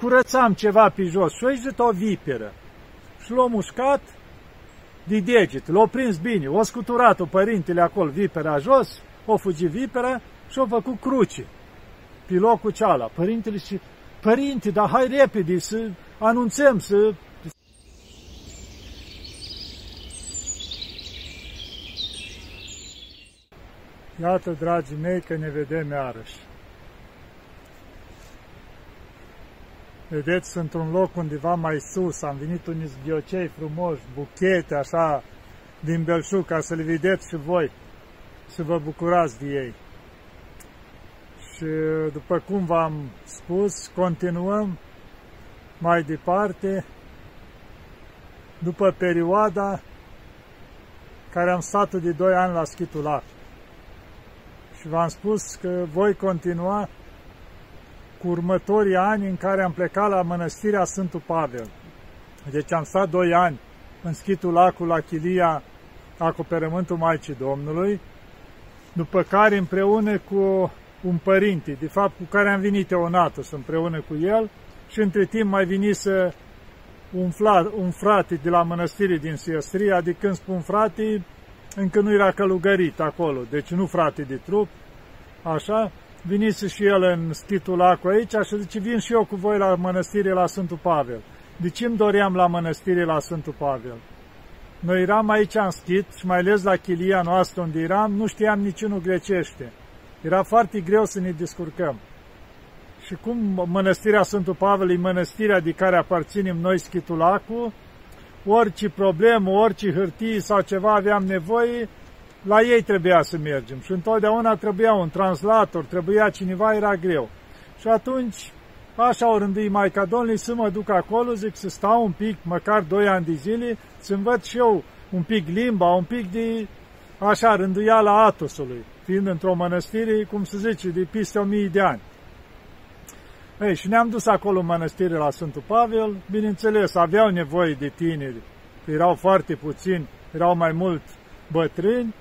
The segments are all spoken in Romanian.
curățam ceva pe jos și o o viperă. Și l-a mușcat de deget, l-a prins bine, o scuturat-o părintele acolo, vipera jos, o fugi vipera și o făcut cruce pe locul ceala. Părintele și Părinte, dar hai repede să anunțăm, să... Iată, dragii mei, că ne vedem iarăși. Vedeți, sunt un loc undeva mai sus, am venit unii ghiocei frumoși, buchete, așa, din belșug, ca să le vedeți și voi, să vă bucurați de ei. Și după cum v-am spus, continuăm mai departe după perioada care am stat de 2 ani la Schitulat. Și v-am spus că voi continua cu următorii ani în care am plecat la mănăstirea Sfântul Pavel. Deci am stat 2 ani în Schitul Lacul la Chilia acoperământul Maicii Domnului, după care împreună cu un părinte, de fapt cu care am venit Eonatus împreună cu el și între timp mai venise un, fla, un frate de la mănăstire din Siestria, adică când spun frate, încă nu era călugărit acolo, deci nu frate de trup, așa, venise și el în schitul lacu aici și zice, vin și eu cu voi la mănăstire la Sfântul Pavel. De ce îmi doream la mănăstire la Sfântul Pavel? Noi eram aici în schit și mai ales la chilia noastră unde eram, nu știam niciunul grecește. Era foarte greu să ne descurcăm. Și cum mănăstirea Sfântul Pavel e mănăstirea de care aparținem noi Schitulacu, orice problemă, orice hârtie sau ceva aveam nevoie, la ei trebuia să mergem. Și întotdeauna trebuia un translator, trebuia cineva, era greu. Și atunci, așa o rândui Maica Domnului să mă duc acolo, zic să stau un pic, măcar doi ani de zile, să învăț și eu un pic limba, un pic de, așa, rânduiala Atosului fiind într-o mănăstire, cum se zice, de peste o mii de ani. Ei, și ne-am dus acolo în mănăstire la Sfântul Pavel, bineînțeles, aveau nevoie de tineri, că erau foarte puțini, erau mai mult bătrâni,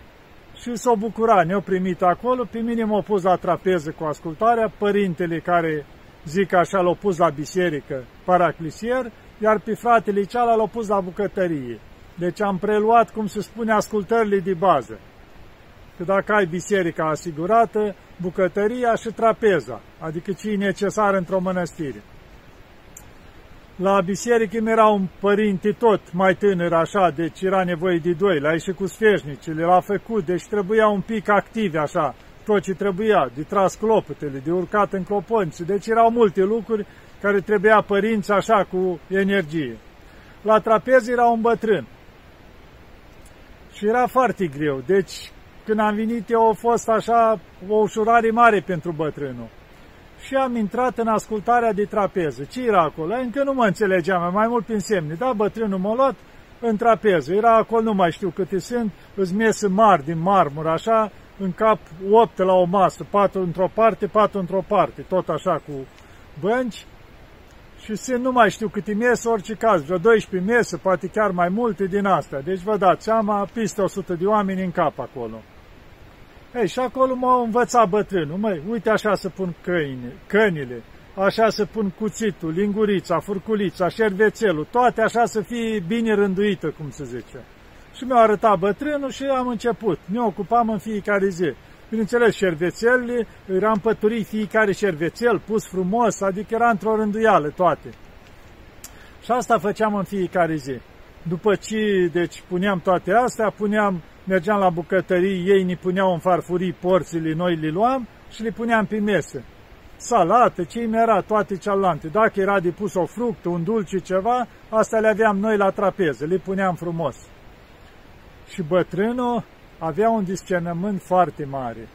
și s-au bucurat, ne-au primit acolo, pe mine m-au pus la trapeză cu ascultarea, părintele care, zic așa, l-au pus la biserică, paraclisier, iar pe fratele cealaltă l-au pus la bucătărie. Deci am preluat, cum se spune, ascultările de bază că dacă ai biserica asigurată, bucătăria și trapeza, adică ce e necesar într-o mănăstire. La biserică mi era un părinte tot mai tânăr așa, deci era nevoie de doi, la și cu sfeșnicile, l-a făcut, deci trebuia un pic activ așa, tot ce trebuia, de tras clopotele, de urcat în cloponți, deci erau multe lucruri care trebuia părinți așa cu energie. La trapez era un bătrân și era foarte greu, deci când am venit eu a fost așa o ușurare mare pentru bătrânul. Și am intrat în ascultarea de trapeză. Ce era acolo? Încă nu mă înțelegeam, mai mult prin semne. Da, bătrânul m-a luat în trapeză. Era acolo, nu mai știu câte sunt, îți mese mari din marmură, așa, în cap opt la o masă, patru într-o parte, patru într-o parte, tot așa cu bănci. Și sunt nu mai știu câte mese, orice caz, vreo 12 mese, poate chiar mai multe din astea. Deci vă dați seama, peste 100 de oameni în cap acolo. Ei, și acolo m-a învățat bătrânul, măi, uite așa să pun căine, cănile, așa să pun cuțitul, lingurița, furculița, șervețelul, toate așa să fie bine rânduită, cum se zice. Și mi-a arătat bătrânul și am început. Ne ocupam în fiecare zi. Bineînțeles, șervețelele, era împăturit fiecare șervețel, pus frumos, adică era într-o rânduială toate. Și asta făceam în fiecare zi. După ce, deci, puneam toate astea, puneam mergeam la bucătării, ei ne puneau în farfurii porțile, noi le luam și le puneam pe mesă. Salată, ce mi era, toate cealante. Dacă era de pus o fructă, un dulce, ceva, astea le aveam noi la trapeză, le puneam frumos. Și bătrânul avea un discernământ foarte mare.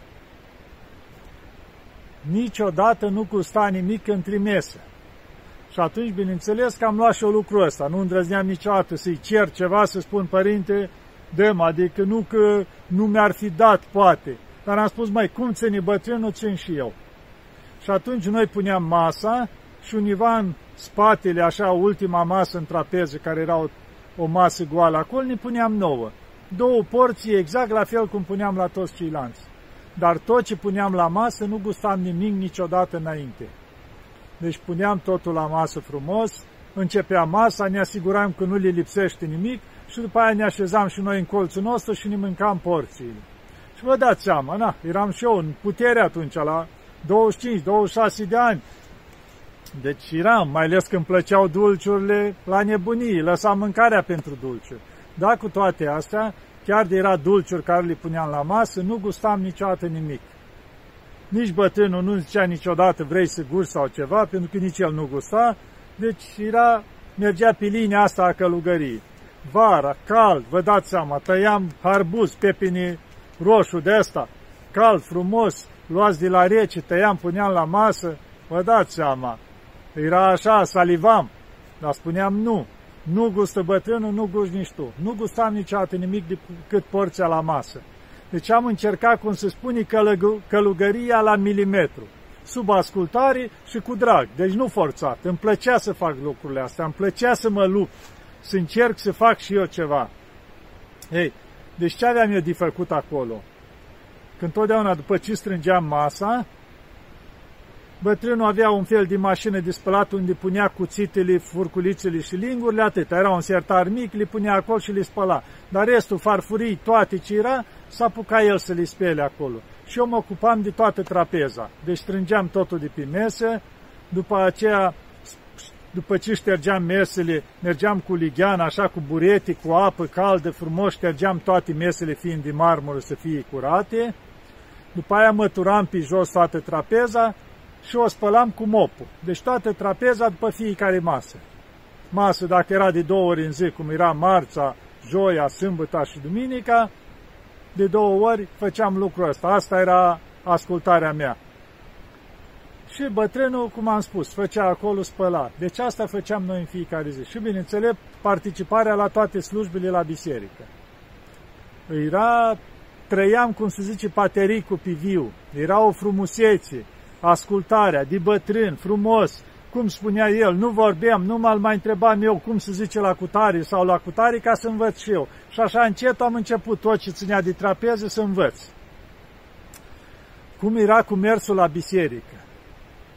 Niciodată nu gusta nimic între mese. Și atunci, bineînțeles, că am luat și o lucru ăsta. Nu îndrăzneam niciodată să-i cer ceva, să spun, părinte, dăm, adică nu că nu mi-ar fi dat, poate. Dar am spus, mai cum ține bătrânul, țin și eu. Și atunci noi puneam masa și univa în spatele, așa, ultima masă în trapeză, care era o, o masă goală acolo, ne puneam nouă. Două porții, exact la fel cum puneam la toți ceilalți. Dar tot ce puneam la masă nu gustam nimic niciodată înainte. Deci puneam totul la masă frumos, începea masa, ne asiguram că nu le lipsește nimic și după aia ne așezam și noi în colțul nostru și ne mâncam porțiile. Și vă dați seama, na, eram și eu în putere atunci, la 25-26 de ani. Deci eram, mai ales când plăceau dulciurile la nebunii, lăsam mâncarea pentru dulciuri. Dar cu toate astea, chiar de era dulciuri care le puneam la masă, nu gustam niciodată nimic. Nici bătrânul nu zicea niciodată vrei să gusti sau ceva, pentru că nici el nu gusta, deci era, mergea pe linia asta a călugării. Vara, cald, vă dați seama, tăiam harbuz, pepini roșu de asta, cald, frumos, luați de la rece, tăiam, puneam la masă, vă dați seama. Era așa, salivam, dar spuneam nu, nu gustă bătrânul, nu gusti nici tu. Nu gustam niciodată nimic decât porția la masă. Deci am încercat, cum se spune, călugăria la milimetru, sub ascultare și cu drag, deci nu forțat. Îmi plăcea să fac lucrurile astea, îmi plăcea să mă lupt, să încerc să fac și eu ceva. Ei, deci ce aveam eu de făcut acolo? Când totdeauna după ce strângeam masa, bătrânul avea un fel de mașină de spălat unde punea cuțitele, furculițele și lingurile, atât. Era un sertar mic, le punea acolo și le spăla. Dar restul, farfurii, toate ce era, s-a apucat el să le spele acolo. Și eu mă ocupam de toată trapeza. Deci strângeam totul de pe mesă, după aceea după ce ștergeam mesele, mergeam cu lighean, așa cu burete, cu apă caldă, frumos, ștergeam toate mesele fiind de marmură să fie curate, după aia măturam pe jos toată trapeza și o spălam cu mopul. Deci toată trapeza după fiecare masă. Masă, dacă era de două ori în zi, cum era marța, joia, sâmbăta și duminica, de două ori făceam lucrul ăsta. Asta era ascultarea mea. Și bătrânul, cum am spus, făcea acolo spălat. Deci asta făceam noi în fiecare zi. Și, bineînțeles, participarea la toate slujbele la biserică. Era, trăiam, cum se zice, patericul pe viu. Era o frumusețe, ascultarea, de bătrân, frumos, cum spunea el, nu vorbeam, nu m-al mai întrebam eu cum se zice la cutare sau la cutare ca să învăț și eu. Și așa încet am început tot ce ținea de trapeză să învăț. Cum era cu mersul la biserică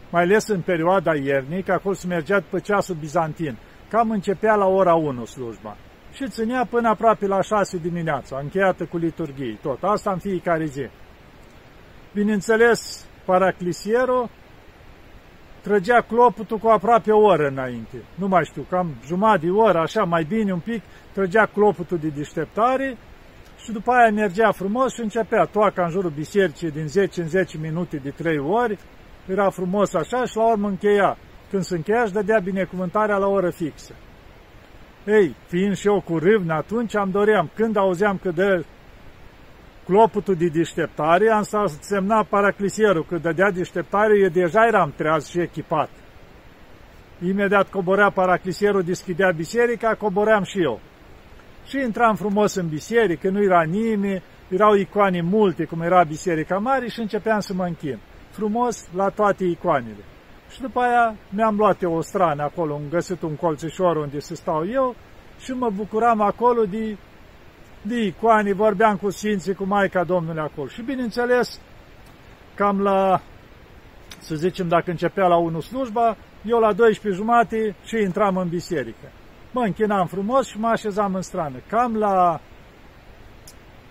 mai ales în perioada iernii, că acolo se mergea după ceasul bizantin. Cam începea la ora 1 slujba și ținea până aproape la 6 dimineața, încheiată cu liturghii, tot asta în fiecare zi. Bineînțeles, paraclisierul trăgea clopotul cu aproape o oră înainte. Nu mai știu, cam jumătate de oră, așa, mai bine un pic, trăgea clopotul de deșteptare și după aia mergea frumos și începea toaca în jurul bisericii din 10 în 10 minute de 3 ori, era frumos așa și la urmă încheia. Când se încheia își dădea binecuvântarea la oră fixă. Ei, fiind și eu cu râvne atunci, am doream, când auzeam că dă clopotul de deșteptare, am să semna paraclisierul, că dădea deșteptare, eu deja eram treaz și echipat. Imediat coborea paraclisierul, deschidea biserica, coboream și eu. Și intram frumos în biserică, nu era nimeni, erau icoane multe, cum era biserica mare și începeam să mă închin frumos la toate icoanele. Și după aia mi-am luat eu o strană acolo, am găsit un colțișor unde să stau eu și mă bucuram acolo de, de icoane, vorbeam cu Sfinții, cu Maica Domnului acolo. Și bineînțeles, cam la, să zicem, dacă începea la 1 slujba, eu la 12 jumate și intram în biserică. Mă închinam frumos și mă așezam în strană. Cam la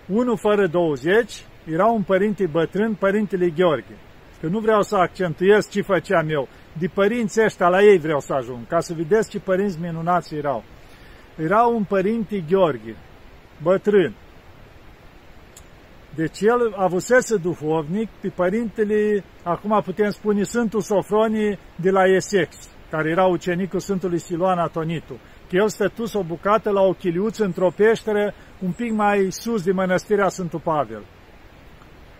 1 fără 20 era un părinte bătrân, părintele Gheorghe că nu vreau să accentuez ce făceam eu. De părinții ăștia, la ei vreau să ajung, ca să vedeți ce părinți minunați erau. Era un părinte Gheorghe, bătrân. Deci el avusese duhovnic pe părintele, acum putem spune, Sfântul Sofronie de la Essex, care era ucenicul Sfântului Siloan Atonitu. Că el stătus o bucată la o chiliuță într-o peșteră un pic mai sus de mănăstirea Sfântul Pavel.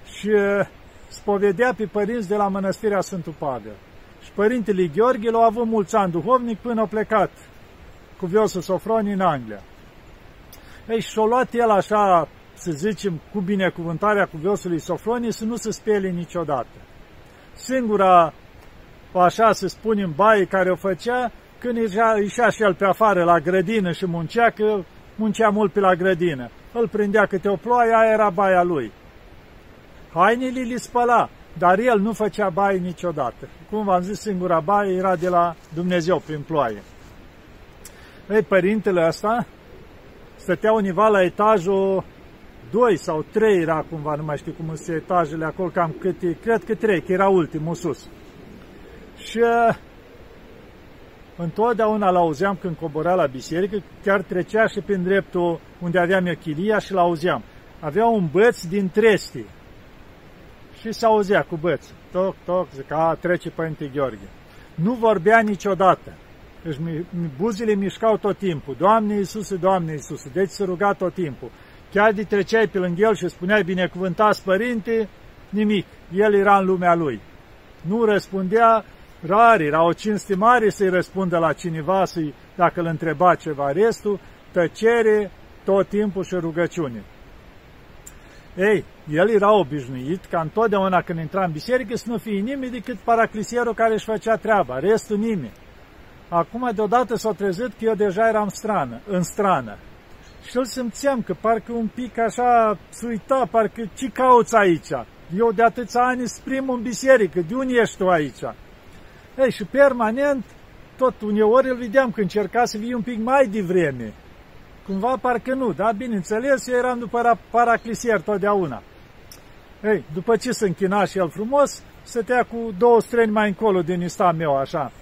Și spovedea pe părinți de la mănăstirea Sfântul Pavel. Și părintele Gheorghe l-a avut mulți ani duhovnic până a plecat cu Viosul Sofroni în Anglia. Ei, și-a luat el așa, să zicem, cu binecuvântarea cu Viosului Sofroni, să nu se spele niciodată. Singura, așa să spunem, baie care o făcea, când ieșea, ieșea și el pe afară la grădină și muncea, că muncea mult pe la grădină. Îl prindea câte o ploaie, aia era baia lui hainele le spăla, dar el nu făcea baie niciodată. Cum v-am zis, singura baie era de la Dumnezeu prin ploaie. Ei, părintele ăsta stătea univa la etajul 2 sau 3 era cumva, nu mai știu cum sunt etajele acolo, cam câte, cred că 3, că era ultimul sus. Și uh, întotdeauna l-auzeam când coborea la biserică, chiar trecea și prin dreptul unde aveam eu chilia și l-auzeam. Avea un băț din tresti și se auzea cu băț. Toc, toc, zic, a, trece Părinte Gheorghe. Nu vorbea niciodată. Deci buzile mișcau tot timpul. Doamne Iisuse, Doamne Iisuse. Deci se ruga tot timpul. Chiar de treceai pe lângă el și spuneai binecuvântați părinte, nimic. El era în lumea lui. Nu răspundea, rar, era o cinste mare să-i răspundă la cineva, să dacă îl întreba ceva. Restul, tăcere tot timpul și rugăciune. Ei, el era obișnuit ca întotdeauna când intra în biserică să nu fie nimeni decât paraclisierul care își făcea treaba, restul nimeni. Acum deodată s-a trezit că eu deja eram strană, în strană. Și îl simțeam că parcă un pic așa se uita, parcă ce cauți aici? Eu de atâția ani sprim în biserică, de unde ești tu aici? Ei, și permanent, tot uneori îl vedeam că încerca să vii un pic mai devreme. Cumva parcă nu, dar bineînțeles, eu eram după paraclisier totdeauna. Ei, după ce se închina și el frumos, stătea cu două străini mai încolo din ista meu, așa.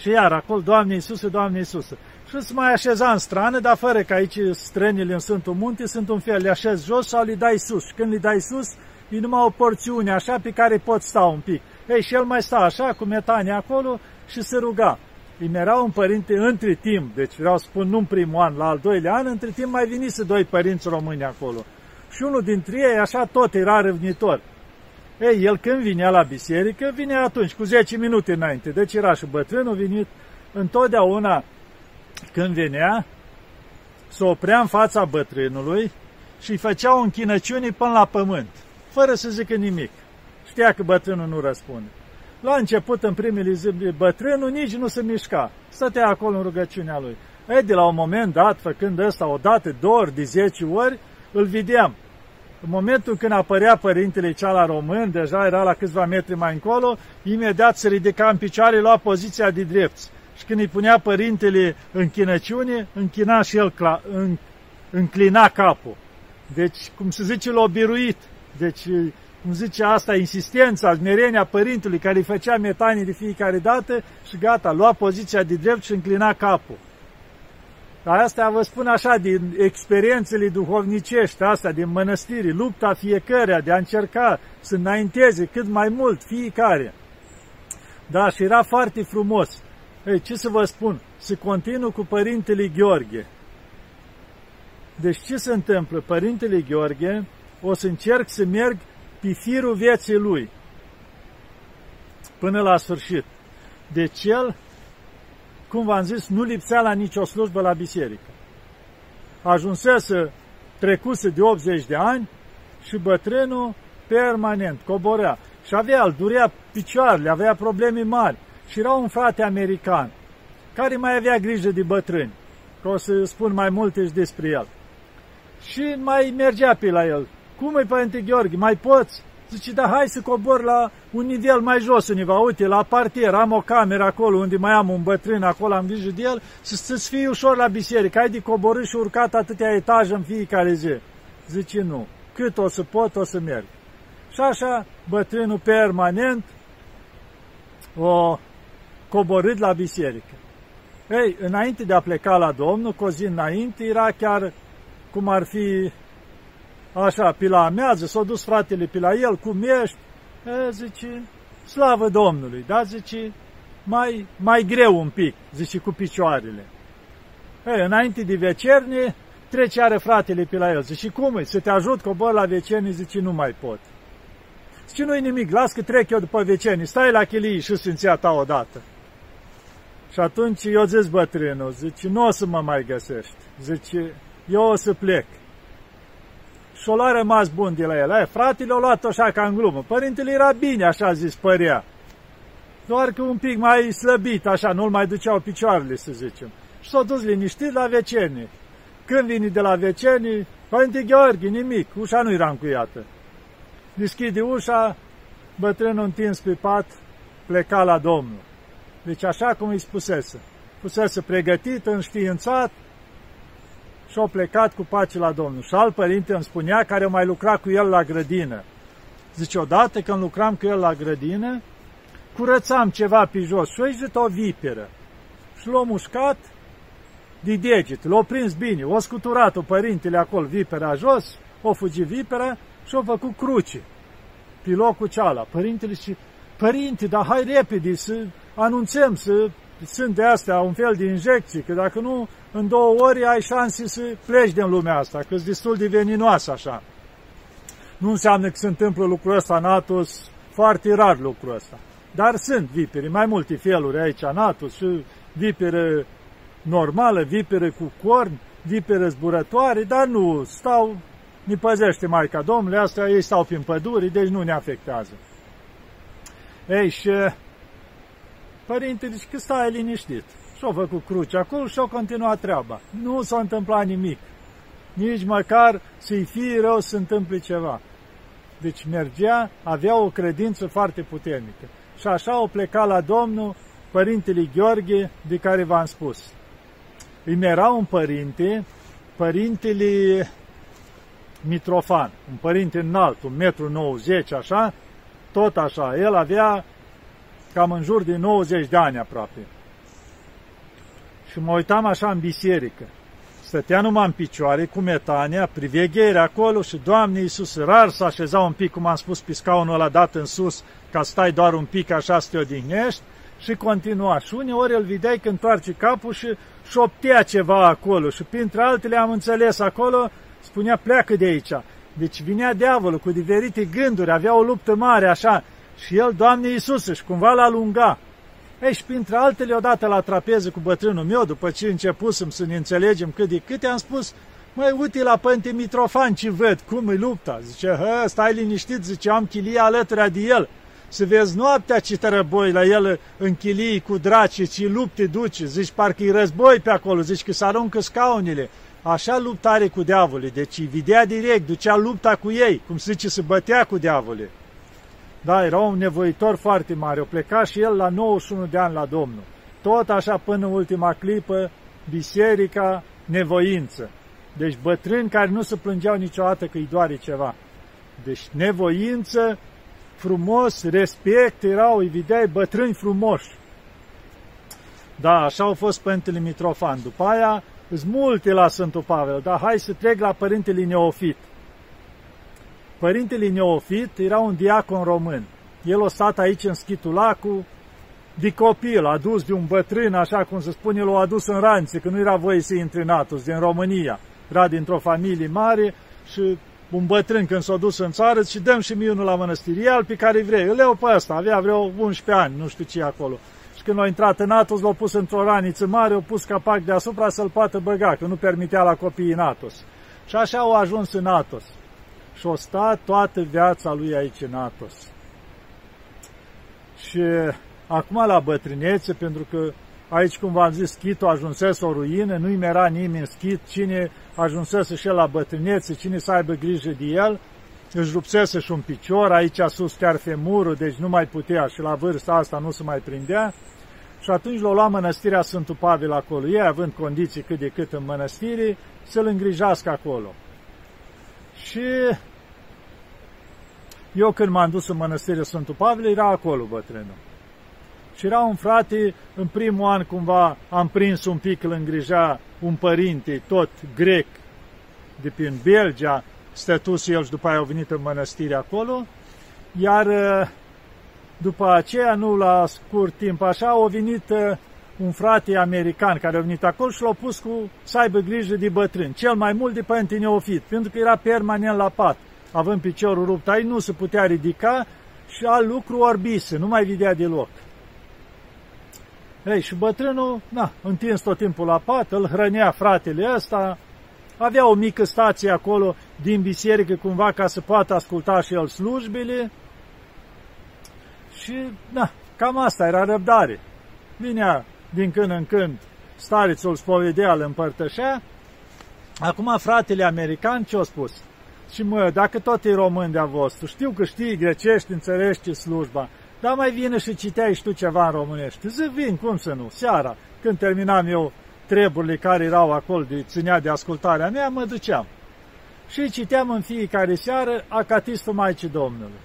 Și iar acolo, Doamne Iisuse, Doamne Iisuse. Și se mai așeza în strană, dar fără că aici strănile în Sfântul Munte sunt un fel, le așez jos sau le dai sus. Și când le dai sus, e numai o porțiune așa pe care pot sta un pic. Ei, și el mai sta așa, cu metania acolo și se ruga. Îmi era un părinte între timp, deci vreau să spun nu în primul an, la al doilea an, între timp mai venise doi părinți români acolo. Și unul dintre ei, așa tot, era răvnitor. Ei, el când vinea la biserică, vine atunci, cu 10 minute înainte. Deci era și bătrânul venit, întotdeauna când venea, se oprea în fața bătrânului și îi făcea o închinăciune până la pământ, fără să zică nimic. Știa că bătrânul nu răspunde. La început, în primele zile, bătrânul nici nu se mișca. Stătea acolo în rugăciunea lui. Ei, de la un moment dat, făcând ăsta o dată, două ori, de zece ori, îl vedeam. În momentul când apărea părintele cea la român, deja era la câțiva metri mai încolo, imediat se ridica în picioare, lua poziția de drept. Și când îi punea părintele închinăciune, închina și el, în, înclina capul. Deci, cum se zice, l-a biruit. Deci, cum zice asta, insistența, smerenia părintelui care îi făcea metanii de fiecare dată și gata, lua poziția de drept și înclina capul. Dar asta vă spun așa, din experiențele duhovnicești, asta din mănăstiri, lupta fiecăruia de a încerca să înainteze cât mai mult fiecare. Da, și era foarte frumos. Ei, ce să vă spun? Se continuă cu Părintele Gheorghe. Deci ce se întâmplă? Părintele Gheorghe o să încerc să merg pe firul vieții lui până la sfârșit. Deci el cum v-am zis, nu lipsea la nicio slujbă la biserică. Ajunsese, trecuse de 80 de ani și bătrânul permanent coborea. Și avea, îl durea picioarele, avea probleme mari. Și era un frate american care mai avea grijă de bătrâni, că o să spun mai multe și despre el. Și mai mergea pe la el. Cum e, Părinte Gheorghe, mai poți? Zice, da, hai să cobor la un nivel mai jos univa. Uite, la partier am o cameră acolo unde mai am un bătrân, acolo am grijă de el, să-ți fie ușor la biserică. Ai de coborât și urcat atâtea etaje în fiecare zi. Zice, nu. Cât o să pot, o să merg. Și așa, bătrânul permanent o coborât la biserică. Ei, înainte de a pleca la Domnul, cu o zi înainte, era chiar cum ar fi așa, pe la amează, s-a dus fratele pe la el, cum ești? E, zice, slavă Domnului, da, zice, mai, mai greu un pic, zice, cu picioarele. E, înainte de vecernie, trece are fratele pe la el. Zice, cum e? Să te ajut, cobor la vecernie? Zice, nu mai pot. Zice, nu-i nimic, las că trec eu după vecernie, stai la chilii și sfinția ta odată. Și atunci eu zis bătrânul, zice, nu o să mă mai găsești. Zice, eu o să plec și l-a rămas bun de la el. Aia, fratele a luat așa ca în glumă. Părintele era bine, așa zis, părea. Doar că un pic mai slăbit, așa, nu-l mai duceau picioarele, să zicem. Și s-a dus liniștit la vecernie. Când vine de la vecernie, Părinte Gheorghe, nimic, ușa nu era încuiată. Deschide ușa, bătrânul întins pe pat pleca la Domnul. Deci așa cum îi spusese. Fusese pregătit, înștiințat și-a plecat cu pace la Domnul. Și alt părinte îmi spunea, care mai lucra cu el la grădină. Zice, odată când lucram cu el la grădină, curățam ceva pe jos și o o viperă. Și l-a mușcat de deget, l-a prins bine, o scuturat-o părintele acolo, vipera jos, o fugi vipera și a făcut cruce pe locul ceala. Părintele și părinte, dar hai repede să anunțăm, să sunt de astea un fel de injecții, că dacă nu, în două ori ai șanse să pleci din lumea asta, că destul de veninoasă așa. Nu înseamnă că se întâmplă lucrul ăsta în Atos, foarte rar lucrul ăsta. Dar sunt vipere, mai multe feluri aici în Atos, și vipere normală, vipere cu corn, vipere zburătoare, dar nu stau, ne păzește Maica Domnului, astea ei stau prin păduri, deci nu ne afectează. Ei, și părintele zice că stai liniștit. Și-au făcut cruce acolo și-au continuat treaba. Nu s-a întâmplat nimic. Nici măcar să-i fie rău să întâmple ceva. Deci mergea, avea o credință foarte puternică. Și așa au plecat la Domnul Părintele Gheorghe, de care v-am spus. Îmi era un părinte, părintele Mitrofan, un părinte înalt, un metru 90, așa, tot așa. El avea cam în jur de 90 de ani aproape. Și mă uitam așa în biserică. Stătea numai în picioare cu metania, priveghere acolo și Doamne Iisus rar să așeza un pic, cum am spus, pe scaunul ăla dat în sus, ca stai doar un pic așa să te odihnești și continua. Și uneori îl vedeai când întoarce capul și șoptea ceva acolo și printre altele am înțeles acolo, spunea pleacă de aici. Deci vinea diavolul cu diferite gânduri, avea o luptă mare așa și el, Doamne Iisus, și cumva l-a lunga. Ei, și printre altele, odată la trapeză cu bătrânul meu, după ce începusem să ne înțelegem cât de câte, am spus, măi, uite la Pânte Mitrofan ce văd, cum e lupta. Zice, hă, stai liniștit, zice, am chilia alături de el. Să vezi noaptea ce te răboi la el în chilii cu draci, ce lupte duce. Zici, parcă e război pe acolo, zici că se aruncă scaunile. Așa luptare cu diavolii, deci îi vedea direct, ducea lupta cu ei, cum se zice, se bătea cu diavolii. Da, era un nevoitor foarte mare. O pleca și el la 91 de ani la Domnul. Tot așa până în ultima clipă, biserica, nevoință. Deci bătrâni care nu se plângeau niciodată că îi doare ceva. Deci nevoință, frumos, respect, erau, îi vedeai bătrâni frumoși. Da, așa au fost Părintele Mitrofan. După aia, sunt multe la Sfântul Pavel, dar hai să trec la Părintele Neofit. Părintele Neofit era un diacon român. El o stat aici în Schitulacu, de copil, adus de un bătrân, așa cum se spune, l-a adus în ranțe, că nu era voie să intre în Atos, din România. Era dintr-o familie mare și un bătrân când s-a dus în țară și dăm și mie unul la mănăstire, al pe care vrei. Îl iau pe ăsta, avea vreo 11 ani, nu știu ce acolo. Și când a intrat în Atos, l-a pus într-o raniță mare, a pus capac deasupra să-l poată băga, că nu permitea la copiii în Atos. Și așa au ajuns în Atos și o sta toată viața lui aici în Atos. Și acum la bătrânețe, pentru că aici, cum v-am zis, Schitul ajunsese o ruină, nu-i mera nimeni în Schit, cine ajunsese și el la bătrânețe, cine să aibă grijă de el, își rupsese și un picior, aici sus chiar femurul, deci nu mai putea și la vârsta asta nu se mai prindea. Și atunci l-a luat mănăstirea Sfântul Pavel acolo, ei având condiții cât de cât în mănăstire, să-l îngrijească acolo. Și eu când m-am dus în mănăstirea Sfântul Pavel, era acolo bătrânul. Și era un frate, în primul an cumva am prins un pic, îl îngrija un părinte, tot grec, de prin Belgia, stătus el și după aia au venit în mănăstire acolo, iar uh, după aceea, nu la scurt timp așa, au venit uh, un frate american care a venit acolo și l-a pus cu să aibă grijă de bătrân, cel mai mult de părinte neofit, pentru că era permanent la pat având piciorul rupt aici, nu se putea ridica și al lucru orbise, nu mai vedea deloc. Ei, și bătrânul, na, întins tot timpul la pat, îl hrănea fratele ăsta, avea o mică stație acolo din biserică cumva ca să poată asculta și el slujbele și, na, cam asta era răbdare. Vinea din când în când starețul spovedea, îl împărtășea. Acum fratele american ce-a spus? Și mă, dacă tot e român de-a vostru, știu că știi grecești, înțelegi slujba, dar mai vine și citeai și tu ceva în românești. Zic, vin, cum să nu, seara, când terminam eu treburile care erau acolo, de ținea de ascultarea mea, mă duceam. Și citeam în fiecare seară Acatistul Maicii Domnului.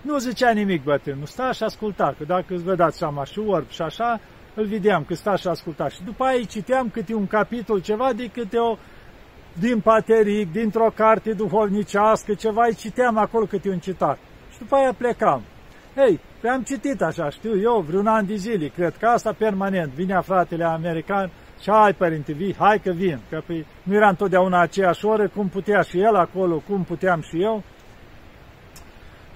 Nu zicea nimic bătrânul, sta și asculta, că dacă îți vă dați seama și orb și așa, îl vedeam că sta și asculta. Și după aia citeam câte un capitol, ceva de câte o, din pateric, dintr-o carte duhovnicească, ceva, îi citeam acolo câte un citat. Și după aia plecam. Hei, pe am citit așa, știu eu, vreun an de zile, cred că asta permanent. Vinea fratele american și hai, părinte, vii, hai că vin, că păi, nu era întotdeauna aceeași oră, cum putea și el acolo, cum puteam și eu.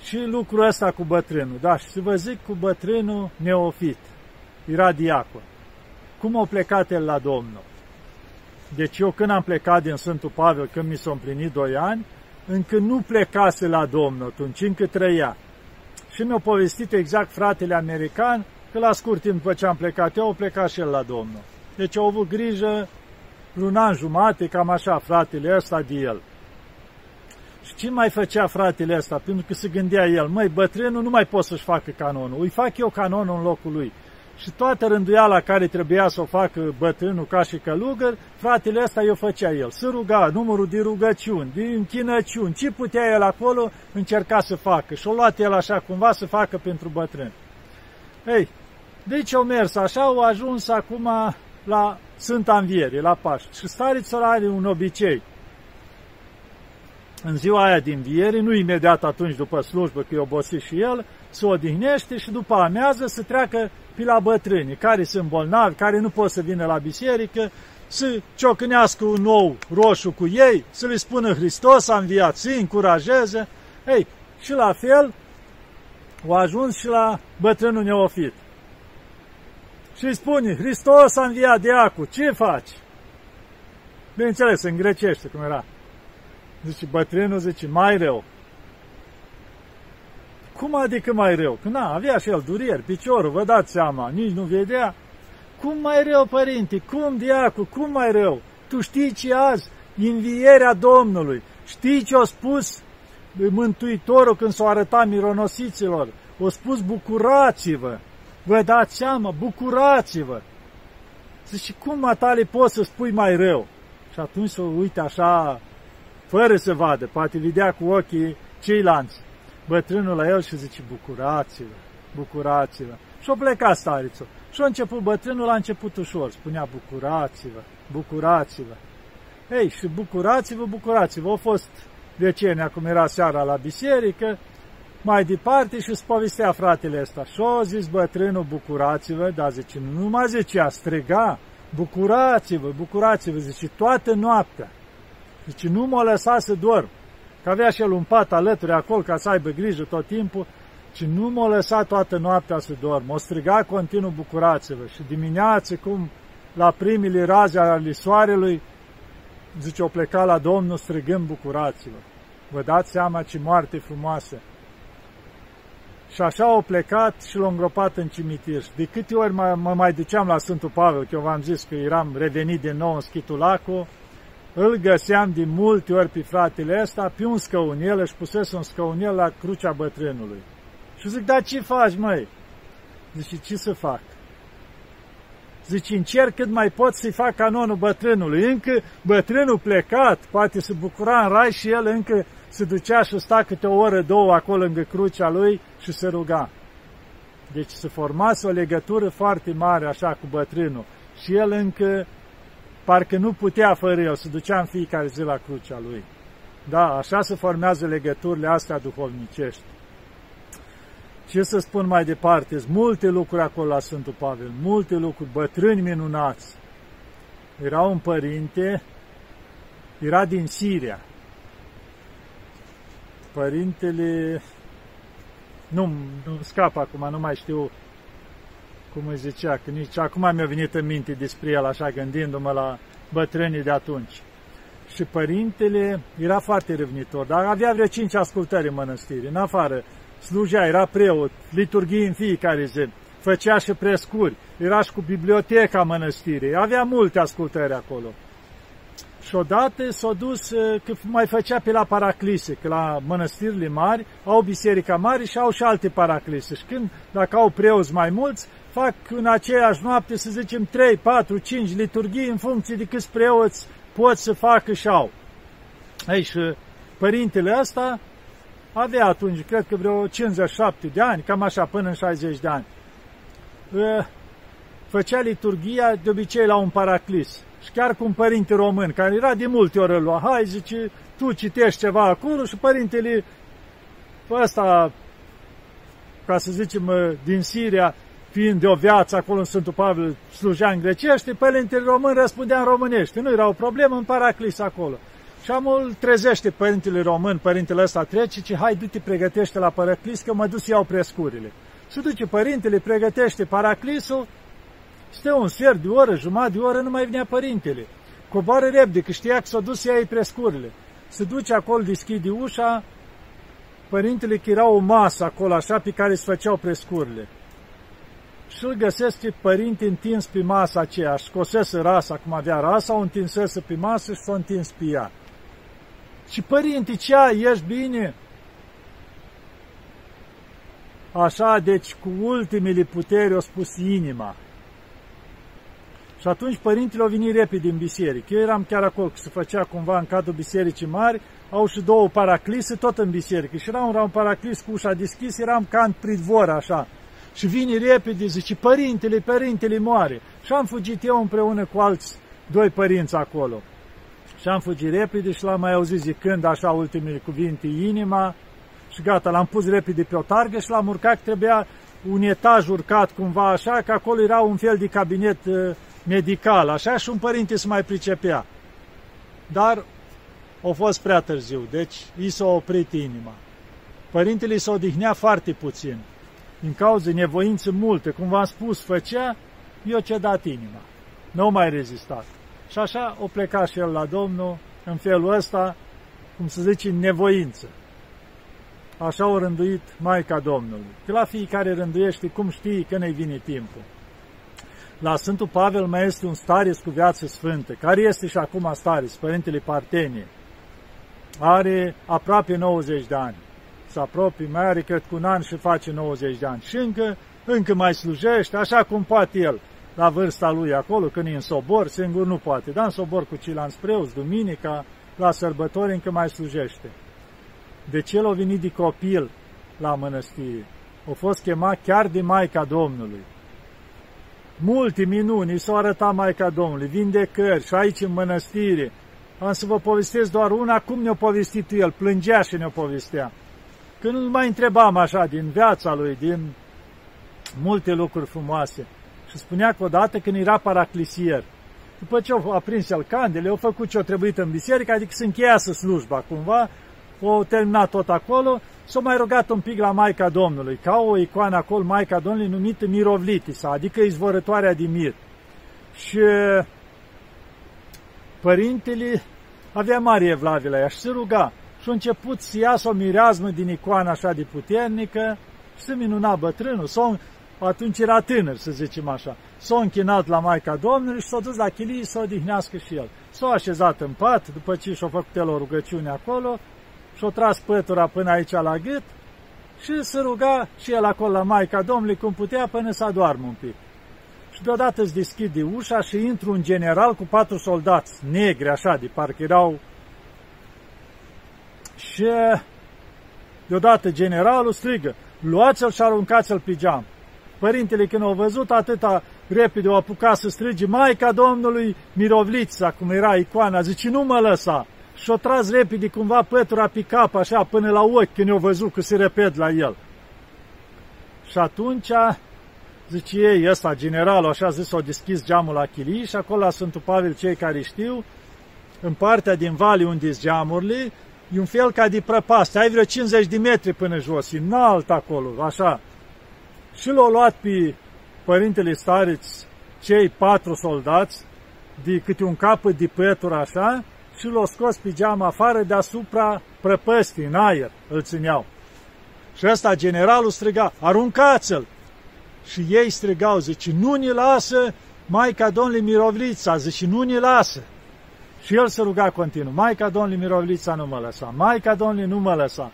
Și lucrul ăsta cu bătrânul, da, și să vă zic cu bătrânul neofit, era diacon. Cum a plecat el la Domnul? Deci eu când am plecat din Sfântul Pavel, când mi s-au împlinit doi ani, încă nu plecase la Domnul atunci, încă trăia. Și mi-a povestit exact fratele american că la scurt timp după ce am plecat eu, a plecat și el la Domnul. Deci au avut grijă un an jumate, cam așa, fratele ăsta de el. Și ce mai făcea fratele ăsta? Pentru că se gândea el, măi, bătrânul nu mai pot să-și facă canonul, îi fac eu canonul în locul lui. Și toată rânduiala care trebuia să o facă bătrânul ca și călugăr, fratele ăsta i-o făcea el. Se ruga, numărul de rugăciuni, de închinăciuni, ce putea el acolo, încerca să facă. Și-o luat el așa cumva să facă pentru bătrân. Ei, deci au mers așa, au ajuns acum la Sfânta Înviere, la Paști. Și starițul are un obicei. În ziua aia din viere, nu imediat atunci după slujbă, că e obosit și el, se odihnește și după amează să treacă pe la bătrâni, care sunt bolnavi, care nu pot să vină la biserică, să ciocânească un nou roșu cu ei, să le spună Hristos a înviat, să încurajeze. Ei, și la fel, au ajuns și la bătrânul neofit și îi spune, Hristos a înviat diacul, ce faci? Bineînțeles, în grecește, cum era. Zice, bătrânul zice, mai rău. Cum adică mai rău? Că na, avea și el durieri, piciorul, vă dați seama, nici nu vedea. Cum mai rău, părinte? Cum, diacul? Cum mai rău? Tu știi ce azi? Învierea Domnului. Știi ce a spus Mântuitorul când s-a arătat mironosiților? O spus, bucurați-vă! Vă dați seama, bucurați-vă! Zice, cum matale poți să spui mai rău? Și atunci să uite așa, fără să vadă, poate vedea cu ochii ceilalți. Bătrânul la el și zice, bucurați-vă, bucurați-vă. Și-o plecat starițul. Și-a început bătrânul, a început ușor, spunea, bucurați-vă, bucurați-vă. Ei, și bucurați-vă, bucurați-vă. Au fost decenii, acum era seara la biserică, mai departe și îți povestea fratele ăsta. Și o zis bătrânul, bucurați-vă, dar zice, nu mai zicea, striga, bucurați-vă, bucurați-vă, zice, toată noaptea. Zice, nu m-a lăsat să dorm, că avea și el un pat alături acolo ca să aibă grijă tot timpul, și nu m-a lăsat toată noaptea să dorm, o striga continuu bucurați-vă. Și dimineață, cum la primele raze ale soarelui, zice, o pleca la Domnul strigând bucurați-vă. Vă dați seama ce moarte frumoasă și așa au plecat și l-au îngropat în cimitir. De câte ori mă, mă mai duceam la Sfântul Pavel, că eu v-am zis că eram revenit din nou în Schitulacu, îl găseam de multe ori pe fratele ăsta, pe un scăunel, își pusese un scăunel la crucea bătrânului. Și zic, dar ce faci, măi? Zice, ce să fac? Zice, încerc cât mai pot să-i fac canonul bătrânului. Încă bătrânul plecat, poate să bucura în rai și el încă se ducea și sta câte o oră, două acolo lângă crucea lui și se ruga. Deci se formase o legătură foarte mare așa cu bătrânul și el încă parcă nu putea fără el, se ducea în fiecare zi la crucea lui. Da, așa se formează legăturile astea duhovnicești. Ce să spun mai departe, sunt multe lucruri acolo la Sfântul Pavel, multe lucruri, bătrâni minunați. Era un părinte, era din Siria, părintele, nu, nu scap acum, nu mai știu cum îi zicea, că nici acum mi-a venit în minte despre el, așa gândindu-mă la bătrânii de atunci. Și părintele era foarte râvnitor, dar avea vreo cinci ascultări în mănăstire, în afară. Slujea, era preot, liturghii în fiecare zi, făcea și prescuri, era și cu biblioteca mănăstirii, avea multe ascultări acolo. Și odată s-a dus, uh, că mai făcea pe la paraclise, că la mănăstirile mari au biserica mare și au și alte paraclise. Și când, dacă au preoți mai mulți, fac în aceeași noapte, să zicem, 3, 4, 5 liturghii în funcție de câți preoți pot să facă și au. Ei, și părintele ăsta avea atunci, cred că vreo 57 de ani, cam așa, până în 60 de ani. Făcea liturghia de obicei la un paraclis. Și chiar cu un părinte român, care era de multe ori îl lua, hai, zice, tu citești ceva acolo și părintele ăsta, ca să zicem, din Siria, fiind de o viață acolo în Sfântul Pavel, slujea în grecește, părintele român răspundea în românește. Nu era o problemă în paraclis acolo. Și amul trezește părintele român, părintele ăsta trece, și hai, du-te, pregătește la paraclis, că mă duc să iau prescurile. Și duce părintele, pregătește paraclisul, stă un sfert de oră, jumătate de oră, nu mai vinea părintele. Coboară repede, că știa că s-a dus să ia prescurile. Se duce acolo, deschide ușa, părintele că era o masă acolo, așa, pe care se făceau prescurile. Și îl găsesc părinte întins pe masa aceea, scosese rasa, cum avea rasa, o întinsese pe masă și s-o întins pe ea. Și părinte, ce ai, ești bine? Așa, deci cu ultimele puteri o spus inima. Și atunci părintele au venit repede din biserică. Eu eram chiar acolo, că se făcea cumva în cadrul bisericii mari, au și două paraclise tot în biserică. Și era un, era un paraclis cu ușa deschis, eram ca în pridvor, așa. Și vine repede, zice, părintele, părintele moare. Și am fugit eu împreună cu alți doi părinți acolo. Și am fugit repede și l-am mai auzit zicând așa ultimele cuvinte, inima, și gata, l-am pus repede pe o targă și l-am urcat, că trebuia un etaj urcat cumva așa, că acolo era un fel de cabinet uh, medical, așa, și un părinte se mai pricepea. Dar a fost prea târziu, deci i s-a oprit inima. Părintele s-a odihnea foarte puțin. Din cauza nevoință multe, cum v-am spus, făcea, eu ce dat inima. Nu mai rezistat. Și așa o pleca și el la Domnul, în felul ăsta, cum să zice, nevoință. Așa o rânduit Maica Domnului. Că la fiecare rânduiește cum știi că ne vine timpul. La Sfântul Pavel mai este un stareț cu viață sfântă, care este și acum stareț, Părintele Partenie. Are aproape 90 de ani. Se apropie, mai are cred cu un an și face 90 de ani. Și încă, încă mai slujește, așa cum poate el la vârsta lui acolo, când e în sobor, singur nu poate, dar în sobor cu Cilan Spreus, duminica, la sărbători încă mai slujește. Deci el a venit de copil la mănăstire. A fost chemat chiar de Maica Domnului. Multe minuni s-au arătat Maica Domnului, vindecări și aici în mănăstire. Am să vă povestesc doar una, cum ne-a povestit el, plângea și ne-a povestea. Când nu mai întrebam așa din viața lui, din multe lucruri frumoase. Și spunea că odată când era paraclisier, după ce au aprins el candele, au făcut ce-au trebuit în biserică, adică să încheiasă slujba cumva, au terminat tot acolo, s-au mai rugat un pic la Maica Domnului, ca o icoană acolo, Maica Domnului, numită Mirovlitisa, adică izvorătoarea din mir. Și părintele avea mare evlavie la ea și se ruga. Și a început să iasă o mireazmă din icoana așa de puternică și se minuna bătrânul. S-o atunci era tânăr, să zicem așa. S-a închinat la Maica Domnului și s-a dus la chilie să o odihnească și el. S-a așezat în pat, după ce și-a făcut el o rugăciune acolo, și-a tras pătura până aici la gât și se ruga și el acolo la Maica Domnului cum putea până să adoarmă un pic. Și deodată îți deschide ușa și intru un general cu patru soldați negri, așa, de parcă erau... Și deodată generalul strigă, luați-l și aruncați-l pe geam. Părintele, când au văzut atâta repede, o apucat să strige, Maica Domnului Mirovlița, cum era icoana, zice, nu mă lăsa. Și-o tras repede cumva pătura pe cap, așa, până la ochi, când au văzut că se repet la el. Și atunci, zice ei, ăsta, generalul, așa zis, au deschis geamul la chilii și acolo la Sfântul Pavel, cei care știu, în partea din vale unde sunt geamurile, e un fel ca de prăpastie, ai vreo 50 de metri până jos, e înalt acolo, așa, și l-au luat pe părintele stareț, cei patru soldați, de câte un capăt de pătură așa, și l-au scos pe geam afară deasupra prăpăstii, în aer, îl țineau. Și ăsta, generalul, striga, aruncați-l! Și ei strigau, zice, nu ne lasă Maica Domnului Mirovlița, zice, nu ne lasă. Și el se ruga continuu, Maica Domnului Mirovlița nu mă lăsa, Maica Domnului nu mă lăsa.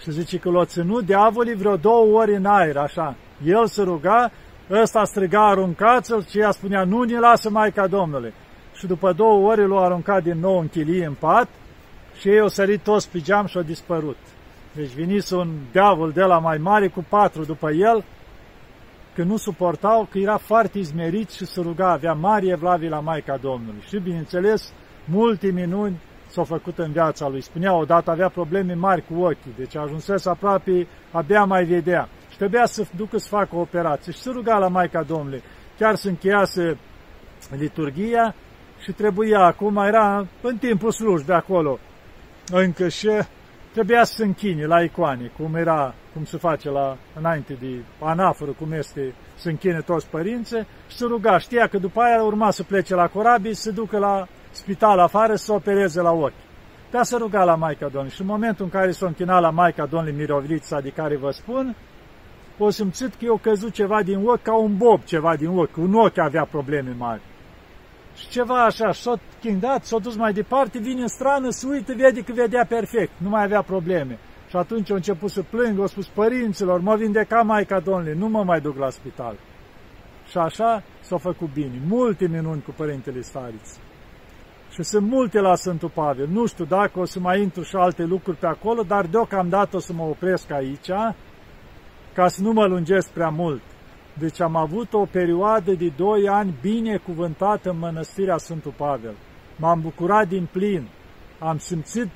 Și zice că l-a ținut diavolii vreo două ori în aer, așa. El se ruga, ăsta striga, aruncați-l și ea spunea, nu ne lasă Maica Domnului. Și după două ori l-a aruncat din nou în chilie, în pat, și ei au sărit toți pe geam și au dispărut. Deci venise un diavol de la mai mare cu patru după el, că nu suportau, că era foarte izmerit și se ruga, avea mari evlavii la Maica Domnului. Și, bineînțeles, multe minuni s-au făcut în viața lui. Spunea odată, avea probleme mari cu ochii, deci ajunsese aproape, abia mai vedea. Și trebuia să ducă să facă o operație. Și se ruga la Maica Domnului. Chiar se încheiase liturgia și trebuia, acum era în timpul slujbei acolo, încă și trebuia să se închine la icoane, cum era, cum se face la, înainte de anaforă, cum este, să închine toți părinții și să ruga. Știa că după aia urma să plece la corabii, să ducă la spital afară să opereze la ochi. Dar să ruga la Maica Domnului. Și în momentul în care s-a închinat la Maica Domnului Mirovlița, de care vă spun, o simțit că eu căzut ceva din ochi, ca un bob ceva din ochi, un ochi avea probleme mari. Și ceva așa, s-a chindat, s-a dus mai departe, vine în strană, se uită, vede că vedea perfect, nu mai avea probleme. Și atunci a început să plângă, a spus, părinților, mă vindeca Maica Domnului, nu mă mai duc la spital. Și așa s-a făcut bine. Multe minuni cu Părintele Stariț. Și sunt multe la Sfântul Pavel. Nu știu dacă o să mai intru și alte lucruri pe acolo, dar deocamdată o să mă opresc aici, ca să nu mă lungesc prea mult. Deci am avut o perioadă de doi ani binecuvântată în mănăstirea Sfântul Pavel. M-am bucurat din plin. Am simțit,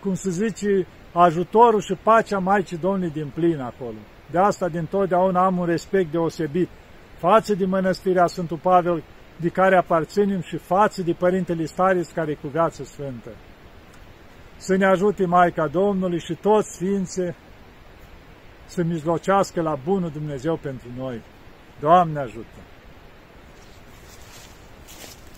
cum se zice, ajutorul și pacea Maicii Domnului din plin acolo. De asta din totdeauna am un respect deosebit față de mănăstirea Sfântul Pavel, de care aparținem și față de Părintele Staris care e cu viață sfântă. Să ne ajute Maica Domnului și toți Sfințe să mijlocească la bunul Dumnezeu pentru noi. Doamne ajută!